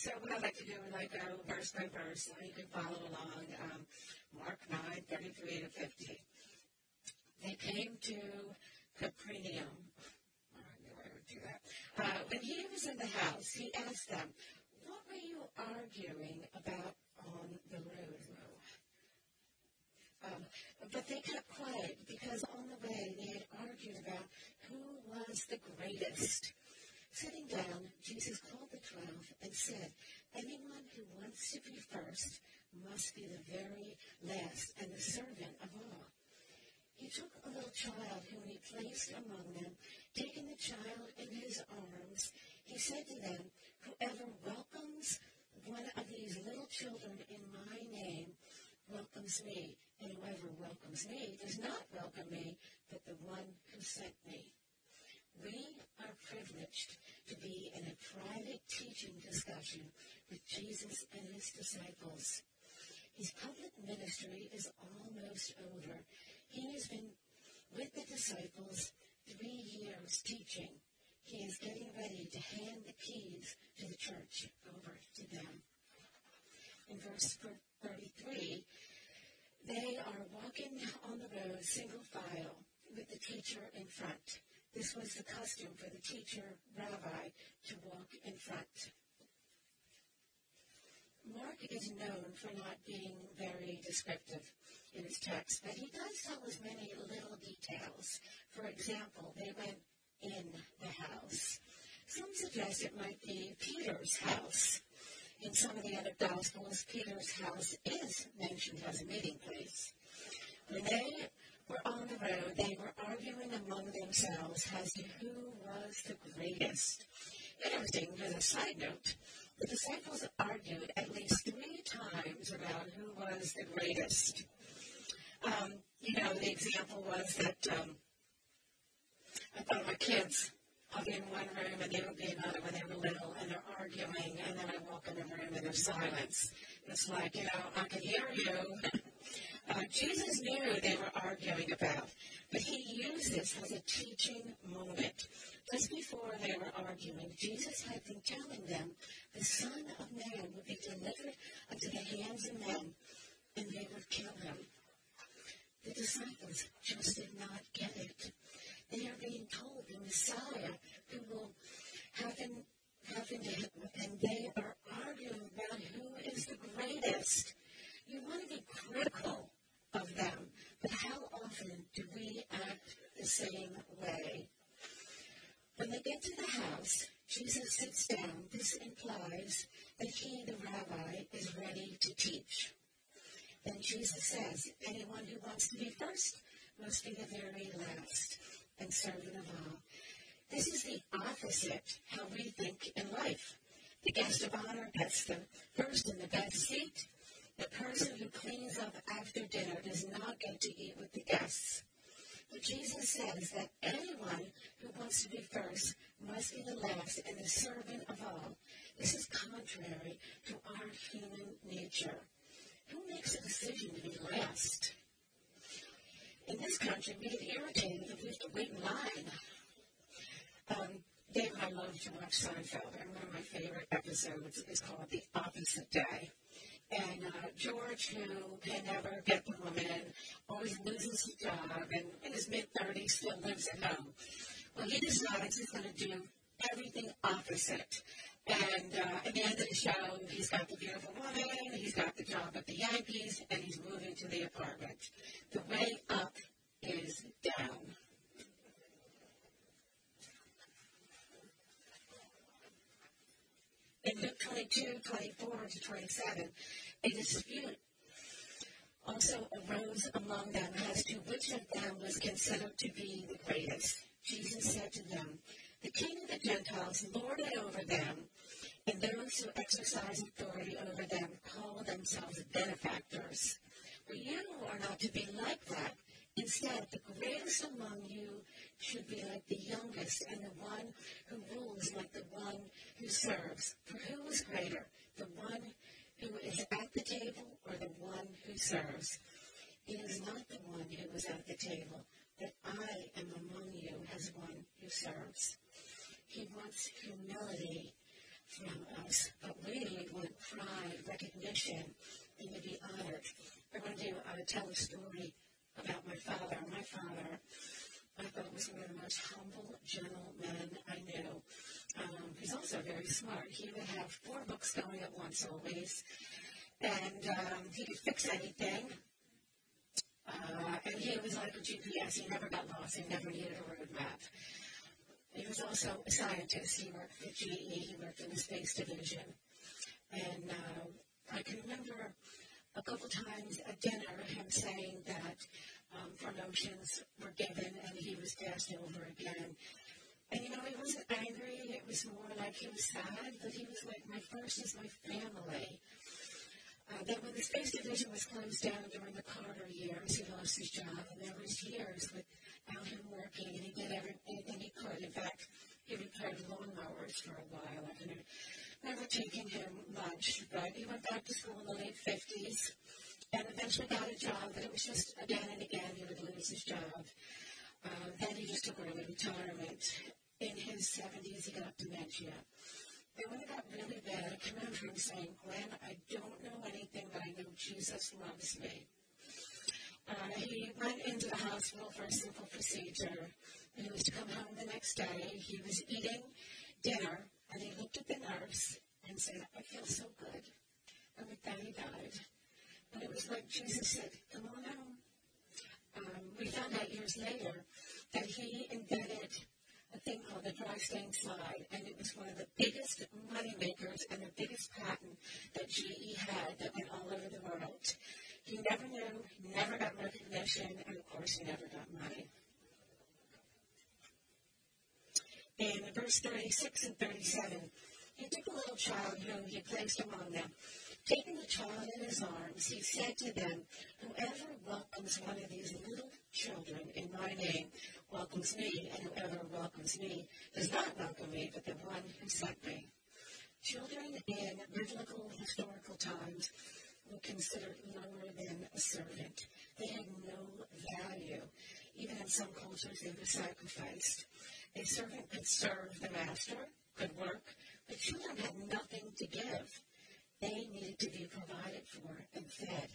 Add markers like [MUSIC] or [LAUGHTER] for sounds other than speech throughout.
so what I like to do is I go verse by verse, so you can follow along. Um, Mark 9, 33 to 50. They came to Capernaum. I knew I would do that. Uh, when he was in the house, he asked them, What were you arguing about on the road? Um, but they kept quiet because on the way they had argued about who was the greatest. Sitting down, Jesus called the twelve and said, Anyone who wants to be first must be the very last and the servant of all. He took a little child whom he placed among them. Taking the child in his arms, he said to them, Whoever welcomes one of these little children in my name welcomes me, and whoever welcomes me does not welcome me, but the one who sent me. We are privileged to be in a private teaching discussion with Jesus and his disciples. His public ministry is almost over. He has been with the disciples three years teaching. He is getting ready to hand the keys to the church over to them. In verse 33, they are walking on the road single file with the teacher in front. This was the custom for the teacher, rabbi, to walk in front. Mark is known for not being very descriptive in his text, but he does tell us many little details. For example, they went in the house. Some suggest it might be Peter's house. In some of the other Gospels, Peter's house is mentioned as a meeting place. When they were on the road, they were arguing among themselves as to who was the greatest. Interesting, as a side note, the disciples argued at least three times about who was the greatest. Um, you know, the example was that um, I thought my kids, I'll be in one room and they will be in another when they were little and they're arguing and then I walk in the room and there's silence. It's like, you know, I can hear you. [LAUGHS] Uh, Jesus knew they were arguing about, but he used this as a teaching moment. Just before they were arguing, Jesus had been telling them the Son of Man would be delivered unto the hands of men, and they would kill him. The disciples just did not get it. They are being told the Messiah who will happen, happen to him, and they are arguing about who is the greatest. You want to be critical of them. But how often do we act the same way? When they get to the house, Jesus sits down. This implies that he, the rabbi, is ready to teach. Then Jesus says, anyone who wants to be first must be the very last and servant of all. This is the opposite how we think in life. The guest of honor gets the first in the best seat, the person who cleans up after dinner does not get to eat with the guests. But Jesus says that anyone who wants to be first must be the last and the servant of all. This is contrary to our human nature. Who makes a decision to be last? In this country, we get irritated if we have to wait in line. Um, Dave and I love to watch Seinfeld, and one of my favorite episodes is called The Opposite Day. And uh, George, who can never get the woman, always loses his job, and in his mid 30s still lives at home. Well, he decides he's going to do everything opposite. And uh, at the end of the show, he's got the beautiful woman, he's got the job at the Yankees, and he's moving to the apartment. The way up is down. In Luke 22, 24 to 27, a dispute also arose among them as to which of them was considered to be the greatest. Jesus said to them, The king of the Gentiles lord it over them, and those who exercise authority over them call themselves benefactors. But you are not to be like that. Instead, the greatest among you should be like the youngest, and the one who rules like the one who serves. For who is greater, the one who is at the table or the one who serves? It is not the one who is at the table, but I am among you as one who serves. He wants humility from us, but we want pride, recognition and to be honored. I want to uh, tell a story about my father. My father, I thought was one of the most humble, gentle men I knew. Um, he's also very smart. He would have four books going at once always, and um, he could fix anything. Uh, and he was like a GPS. He never got lost. He never needed a road map. He was also a scientist. He worked for GE. He worked in the space division. And uh, I can remember a couple times at dinner him saying that um, promotions were given and he was passed over again. And you know, he wasn't angry. It was more like he was sad, but he was like, my first is my family. Uh, then when the space division was closed down during the Carter years, he lost his job, and there was years without him working, and he did every, anything he could. In fact, he repaired lawnmowers for a while. Never taken him much, but he went back to school in the late 50s and eventually got a job, but it was just again and again he would lose his job. Uh, then he just took early retirement. In his 70s, he got dementia. And when it got really bad, I remember him saying, Gwen, I don't know anything, but I know Jesus loves me. Uh, he went into the hospital for a simple procedure, and he was to come home the next day. He was eating dinner, and he looked at the nurse and said, I feel so good. And with that, he died. And it was like Jesus said, Come on home. Um, we found out years later that he invented a thing called the dry stain slide, and it was one of the biggest money makers and the biggest patent that GE had that went all over the world. He never knew, never got recognition, and of course, he never got money. In verse 36 and 37, he took a little child whom he placed among them. Taking the child in his arms, he said to them, Whoever welcomes one of these little children in my name welcomes me, and whoever welcomes me does not welcome me, but the one who sent me. Children in biblical historical times were considered lower than a servant. They had no value. Even in some cultures, they were sacrificed. A servant could serve the master, could work, but children had nothing to give. They needed to be provided for and fed.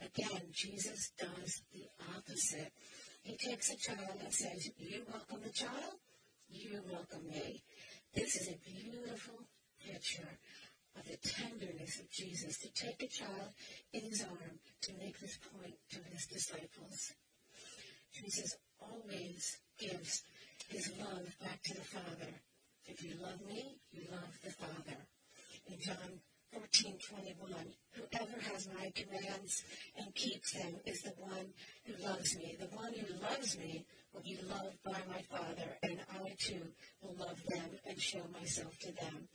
Again, Jesus does the opposite. He takes a child and says, You welcome the child, you welcome me. This is a beautiful picture of the tenderness of Jesus to take a child in his arm to make this point to his disciples. Jesus always gives his love back to the Father. If you love me, you love the Father. In John 14, 21, whoever has my commands and keeps them is the one who loves me. The one who loves me will be loved by my Father, and I too will love them and show myself to them.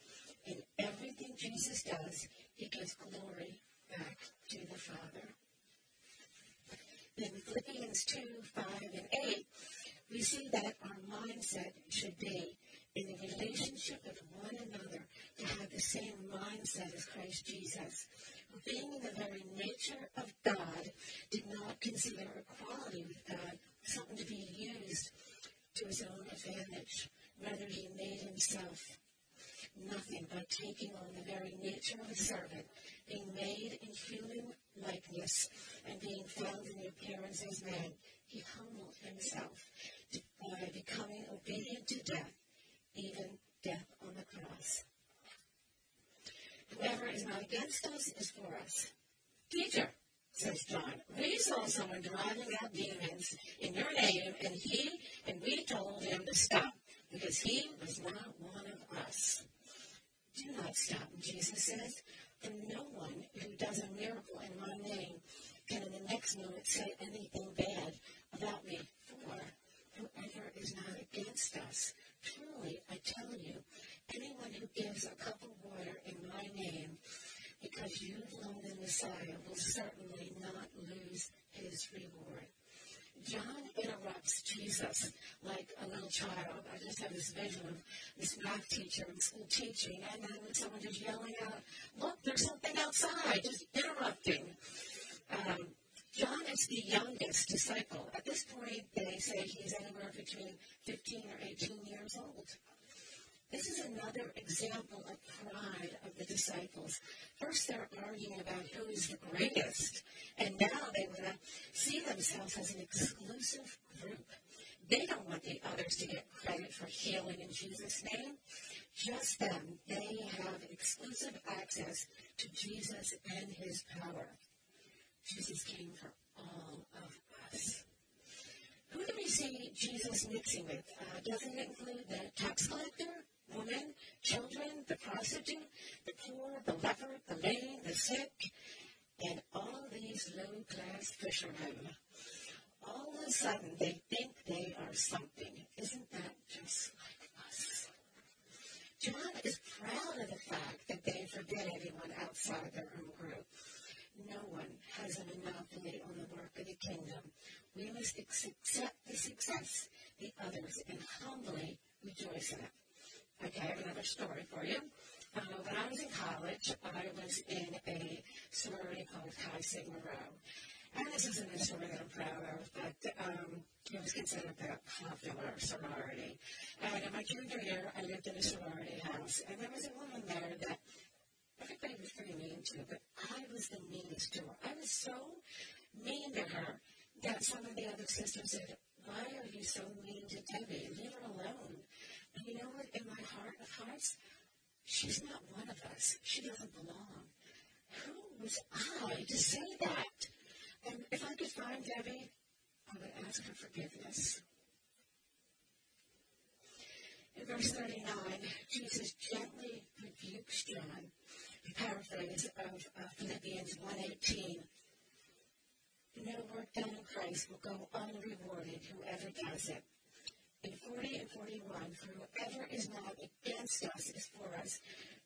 In everything Jesus does, he gives glory back to the Father. In Philippians 2, 5, and 8, we see that our mindset should be in the relationship with one another to have the same mindset as Christ Jesus, who being in the very nature of God, did not consider equality with God something to be used to his own advantage. Rather, he made himself nothing by taking on the very nature of a servant, being made in human likeness, and being found in the appearance as man. He humbled himself by uh, becoming obedient to death, even death on the cross. Whoever is not against us is for us. Teacher, says John, we saw someone driving out demons in your name, and he and we told him to stop because he was not one of us. Do not stop, Jesus says, for no one who does a miracle in my name can in the next moment say anything bad about me. For whoever is not against us, truly I tell you, anyone who gives a cup of water in my name, because you love the Messiah, will certainly not lose his reward. John interrupts Jesus like a little child. I just have this vision of this math teacher in school teaching, and then someone just yelling out, "Look, there's something outside!" Just interrupting. Um, John is the youngest disciple. At this point, they say he's anywhere between 15 or 18 years old. This is another example of pride of the disciples. First, they're arguing about who is the greatest, and now they want to see themselves as an exclusive group. They don't want the others to get credit for healing in Jesus' name. Just them. They have exclusive access to Jesus and his power. Jesus came for all of us. Who do we see Jesus mixing with? Uh, doesn't it include the tax collector, women, children, the prostitute, the poor, the leper, the lame, the sick, and all these low-class fishermen? All of a sudden, they are something. Isn't that just like us? John is proud of the fact that they forget anyone outside their own group. No one has an monopoly on the work of the kingdom. We must accept the success the others and humbly rejoice in it. Okay, I have another story for you. Uh, when I was in college, I was in a sorority called Chi Sigma Rho. And this isn't a story that I'm proud of, but um, it was considered a popular sorority. And in my junior year, I lived in a sorority house, and there was a woman there that everybody was pretty mean to, but I was the meanest to her. I was so mean to her that some of the other sisters said, why are you so mean to Debbie? Leave her alone. And you know what? In my heart of hearts, she's not one of us. She doesn't belong. Who was I to say that? And if I could find Debbie, I would ask her forgiveness. In verse 39, Jesus gently rebukes John. A paraphrase of uh, Philippians 1.18 no work done in Christ will go unrewarded, whoever does it. In 40 and 41, for whoever is not against us is for us.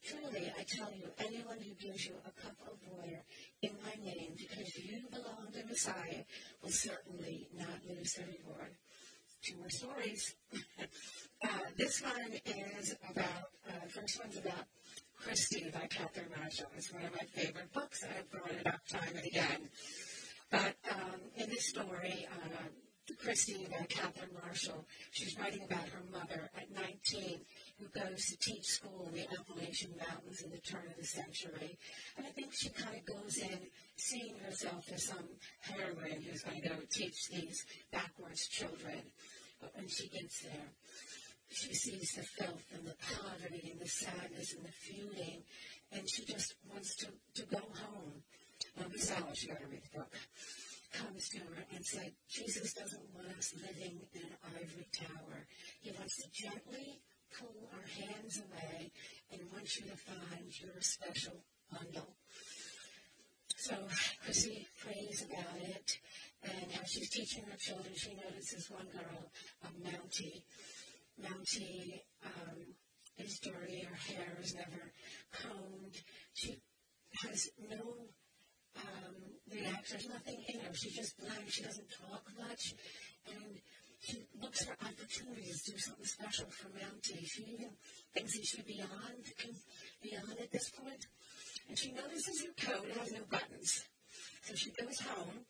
Truly, I tell you, anyone who gives you a cup of water in my name because you belong to Messiah will certainly not lose their reward. Two more stories. [LAUGHS] uh, this one is about, uh, first one's about Christy by Catherine Marshall. It's one of my favorite books. I've brought it up time and again. But um, in this story, uh, Christy by Catherine Marshall, she's writing about her mother at 19 who goes to teach school in the Appalachian Mountains in the turn of the century. And I think she kind of goes in seeing herself as some heroine who's going to go teach these backwards children. But when she gets there, she sees the filth and the poverty and the sadness and the feuding, and she just wants to, to go home. Now, Miss Alice, you got to read the book, comes to her and said, Jesus doesn't want us living in an ivory tower. He wants to gently pull our hands away and want you to find your special bundle. So Christy prays about it, and as she's teaching her children, she notices one girl, a Mountie. Mountie um, is dirty, her hair is never combed. She has no um, reacts. There's nothing in her. She's just blank. She doesn't talk much. And she looks for opportunities to do something special for Mountie. She even thinks he should be beyond, beyond at this point. And she notices her coat has no buttons. So she goes home,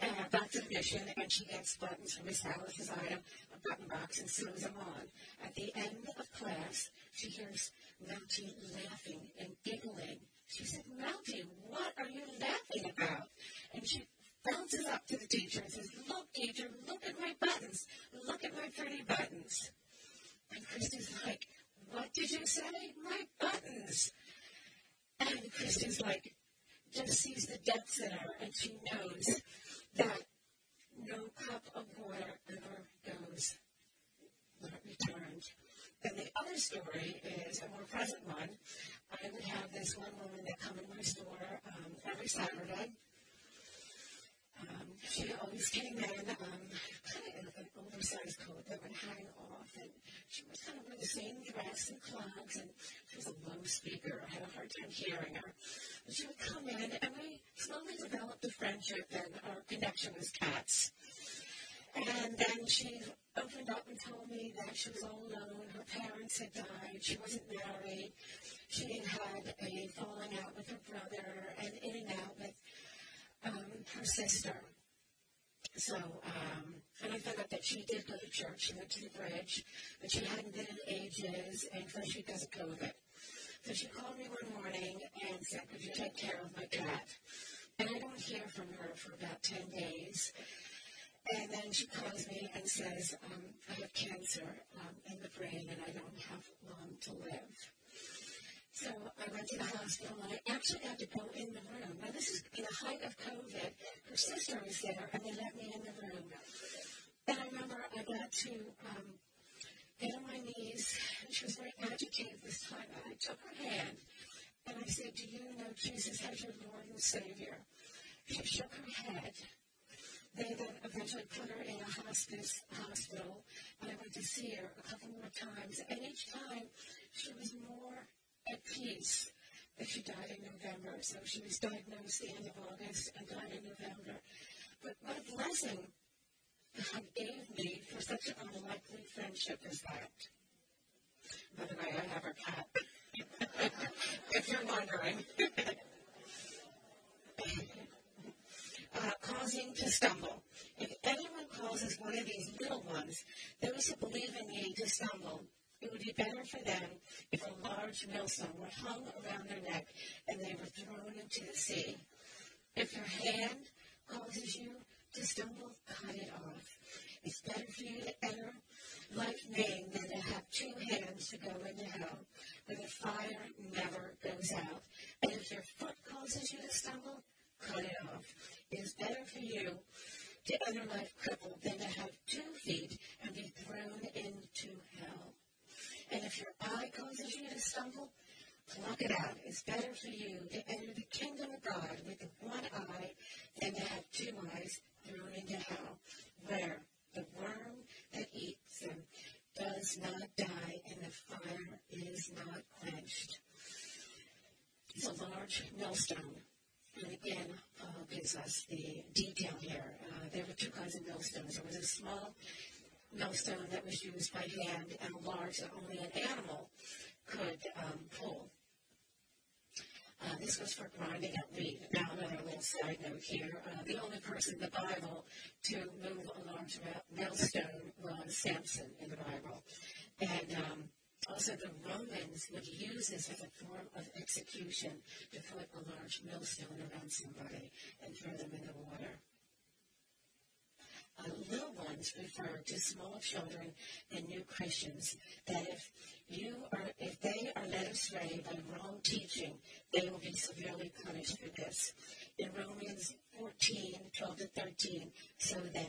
uh, back to the mission, and she gets buttons from Miss Alice's item, a button box, and sews them on. At the end of class, she hears Mountie laughing and giggling she said, Mountie, what are you laughing about? And she bounces up to the teacher and says, Look, teacher, look at my buttons. Look at my pretty buttons. And Christy's like, What did you say? My buttons. And Christy's like, just sees the depths in her, and she knows that no cup of water ever goes not returned. And the other story is a more present one I would have this one woman that come in my store um, every Saturday. She always came in um, kind of in an oversized coat that would hang off, and she would kind of wear the same dress and clogs, and she was a low speaker. I had a hard time hearing her. But she would come in, and we slowly developed a friendship, and our connection was cats. And then she opened up and told me that she was all alone. Her parents had died. She wasn't married. She had a falling out with her brother and in and out with um, her sister. So, um, and I found out that she did go to church. She went to the bridge, but she hadn't been in ages, and first because of COVID. So she called me one morning and said, Could you take care of my cat? And I don't hear from her for about 10 days. And then she calls me and says, um, I have cancer um, in the brain and I don't have long to live. So I went to the hospital and I actually had to go in the room. Now this is in the height of COVID. Her sister was there and they let me in the room. And I remember I got to um, get on my knees and she was very agitated this time. And I took her hand and I said, Do you know Jesus as your Lord and Savior? She shook her head. They then eventually put her in a hospice hospital, and I went to see her a couple more times. And each time, she was more peace that she died in November. So she was diagnosed the end of August and died in November. But what a blessing God gave me for such an unlikely friendship as that. By the way, I have her cat. [LAUGHS] if you're wondering. [LAUGHS] uh, causing to stumble. If anyone causes one of these little ones, those who believe in me, to stumble, it would be better for them if a large millstone were hung around their neck and they were thrown into the sea. If your hand causes you to stumble, cut it off. It's better for you to enter life maimed than to have two hands to go into hell, where the fire never goes out. And if your foot causes you to stumble, cut it off. It is better for you to enter life crippled than to have two feet and be thrown into hell. And if your eye causes you to stumble, pluck it out. It's better for you to enter the kingdom of God with one eye than to have two eyes thrown into hell, where the worm that eats them does not die and the fire is not quenched. It's a large millstone. And again, Paul gives us the detail here. Uh, there were two kinds of millstones. There was a small millstone that was used by hand and a large that only an animal could um, pull. Uh, this was for grinding up wheat. Now, another little side note here. Uh, the only person in the Bible to move a large millstone was Samson in the Bible. And um, also the Romans would use this as a form of execution to put a large millstone around somebody and throw them in the water uh, little ones refer to small children and new Christians. That if you are, if they are led astray by wrong teaching, they will be severely punished for this. In Romans 14, 12 to 13, so then,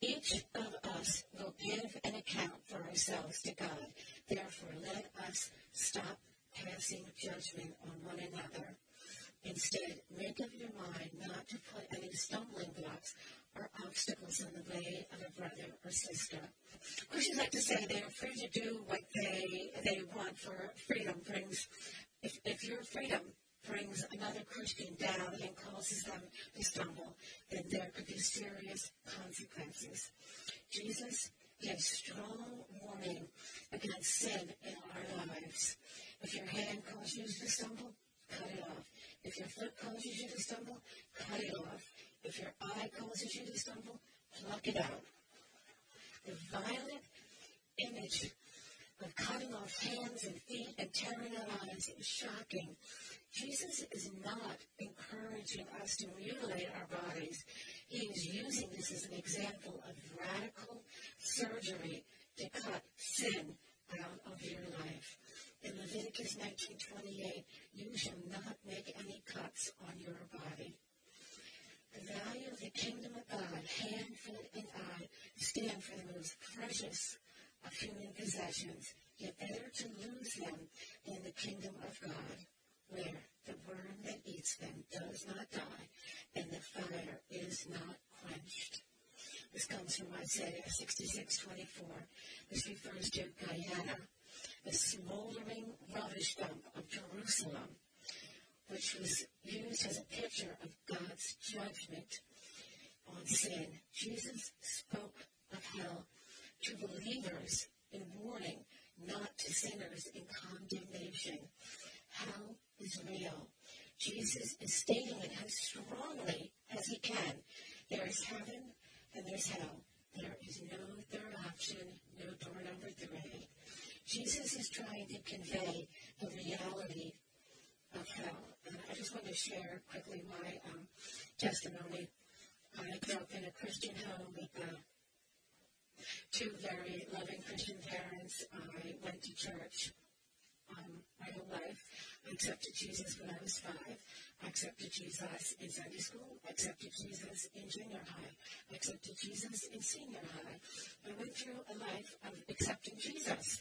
each of us will give an account for ourselves to God. Therefore, let us stop passing judgment on one another. Instead, make up your mind not to put any stumbling blocks or obstacles in the way of a brother or sister. Christians like to say they're free to do what they they want for freedom brings if, if your freedom brings another Christian down and causes them to stumble, then there could be serious consequences. Jesus gives strong warning against sin in our lives. If your hand causes you to stumble, cut it off. If your foot causes you to stumble, cut it off. If your eye causes you to stumble, pluck it out. The violent image of cutting off hands and feet and tearing out eyes is shocking. Jesus is not encouraging us to mutilate our bodies. He is using this as an example of radical surgery to cut sin out of your life. In Leviticus 19:28, you shall not make any cuts on your body. The value of the kingdom of God, hand, foot, and eye, stand for the most precious of human possessions, yet better to lose them than the kingdom of God, where the worm that eats them does not die, and the fire is not quenched. This comes from Isaiah 66:24. This refers to Gehenna, the smoldering rubbish dump of Jerusalem which was used as a picture of God's judgment on sin. Jesus spoke of hell to believers in warning, not to sinners in condemnation. Hell is real. Jesus is stating it as strongly as he can. There is heaven and there's hell. There is no third option, no door number three. Jesus is trying to convey the reality of hell. And I just want to share quickly my um, testimony. I grew up in a Christian home with uh, two very loving Christian parents. I went to church um, my whole life. I accepted Jesus when I was five. I accepted Jesus in Sunday school. I accepted Jesus in junior high. I accepted Jesus in senior high. I went through a life of accepting Jesus.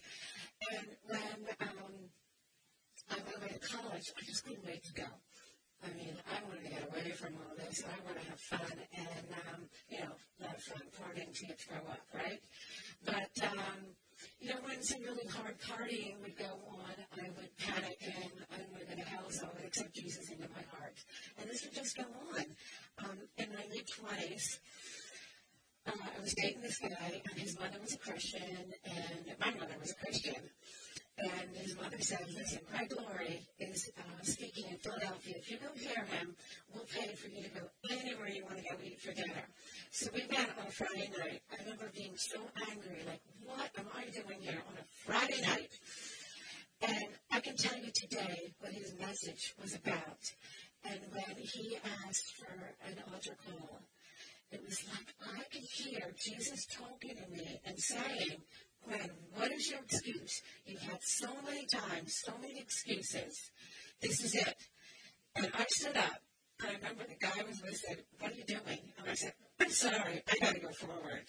And when um, I went away to college, I just couldn't wait to go. I mean, I want to get away from all this. I want to have fun and, um, you know, have fun partying till you throw up, right? But, um, you know, when some really hard partying would go on, I would panic and I would go to hell, so I would accept Jesus into my heart. And this would just go on. Um, in my mid 20s, uh, I was dating this guy, and his mother was a Christian, and my mother was a Christian. And his mother said, listen, Greg Laurie is uh, speaking in Philadelphia. If you go hear him, we'll pay for you to go anywhere you want to go eat for dinner. So we went on Friday night. I remember being so angry, like, what am I doing here on a Friday night? And I can tell you today what his message was about. And when he asked for an altar call, it was like I could hear Jesus talking to me and saying, Gwen, what is your excuse? You've had so many times, so many excuses. This is it. And I stood up. I remember the guy was with said, What are you doing? And I said, I'm sorry, I gotta go forward.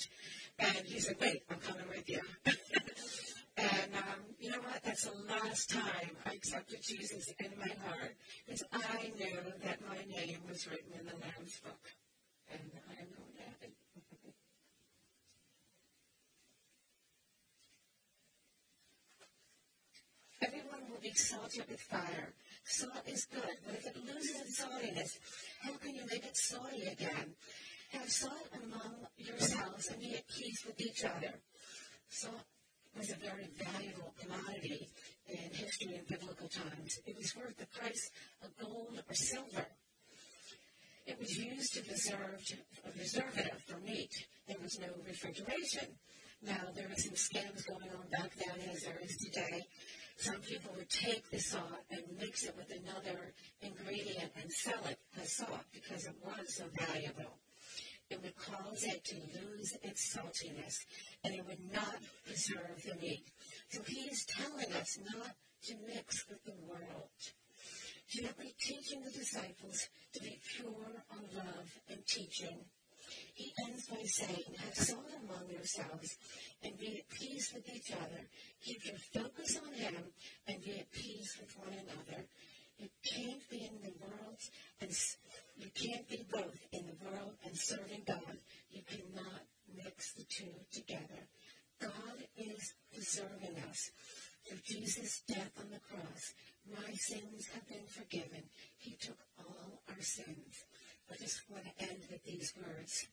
And he said, Wait, I'm coming with you. [LAUGHS] and um, you know what? That's the last time I accepted Jesus in my heart because I knew that my name was written in the Lamb's book. And I going to heaven. Everyone will be salted with fire. Salt is good, but if it loses its saltiness, how can you make it salty again? Have salt among yourselves and be at peace with each other. Salt was a very valuable commodity in history and biblical times. It was worth the price of gold or silver. It was used to preserve, a preservative for meat. There was no refrigeration. Now, there were some scams going on back then as there is today. Some people would take the salt and mix it with another ingredient and sell it as salt because it was so valuable. It would cause it to lose its saltiness and it would not preserve the meat. So he is telling us not to mix with the world gently teaching the disciples to be pure on love and teaching. He ends by saying, Have salt among yourselves and be at peace with each other. Keep your focus on Him and be at peace with one another. You can't be in the world and you can't be both in the world and serving God. You cannot mix the two together. God is preserving us through Jesus' death on the cross. My sins have been forgiven. He took all our sins. I just want to end with these words.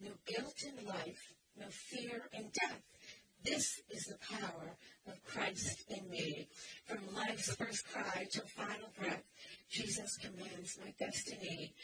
No guilt in life, no fear in death. This is the power of Christ in me. From life's first cry to final breath, Jesus commands my destiny.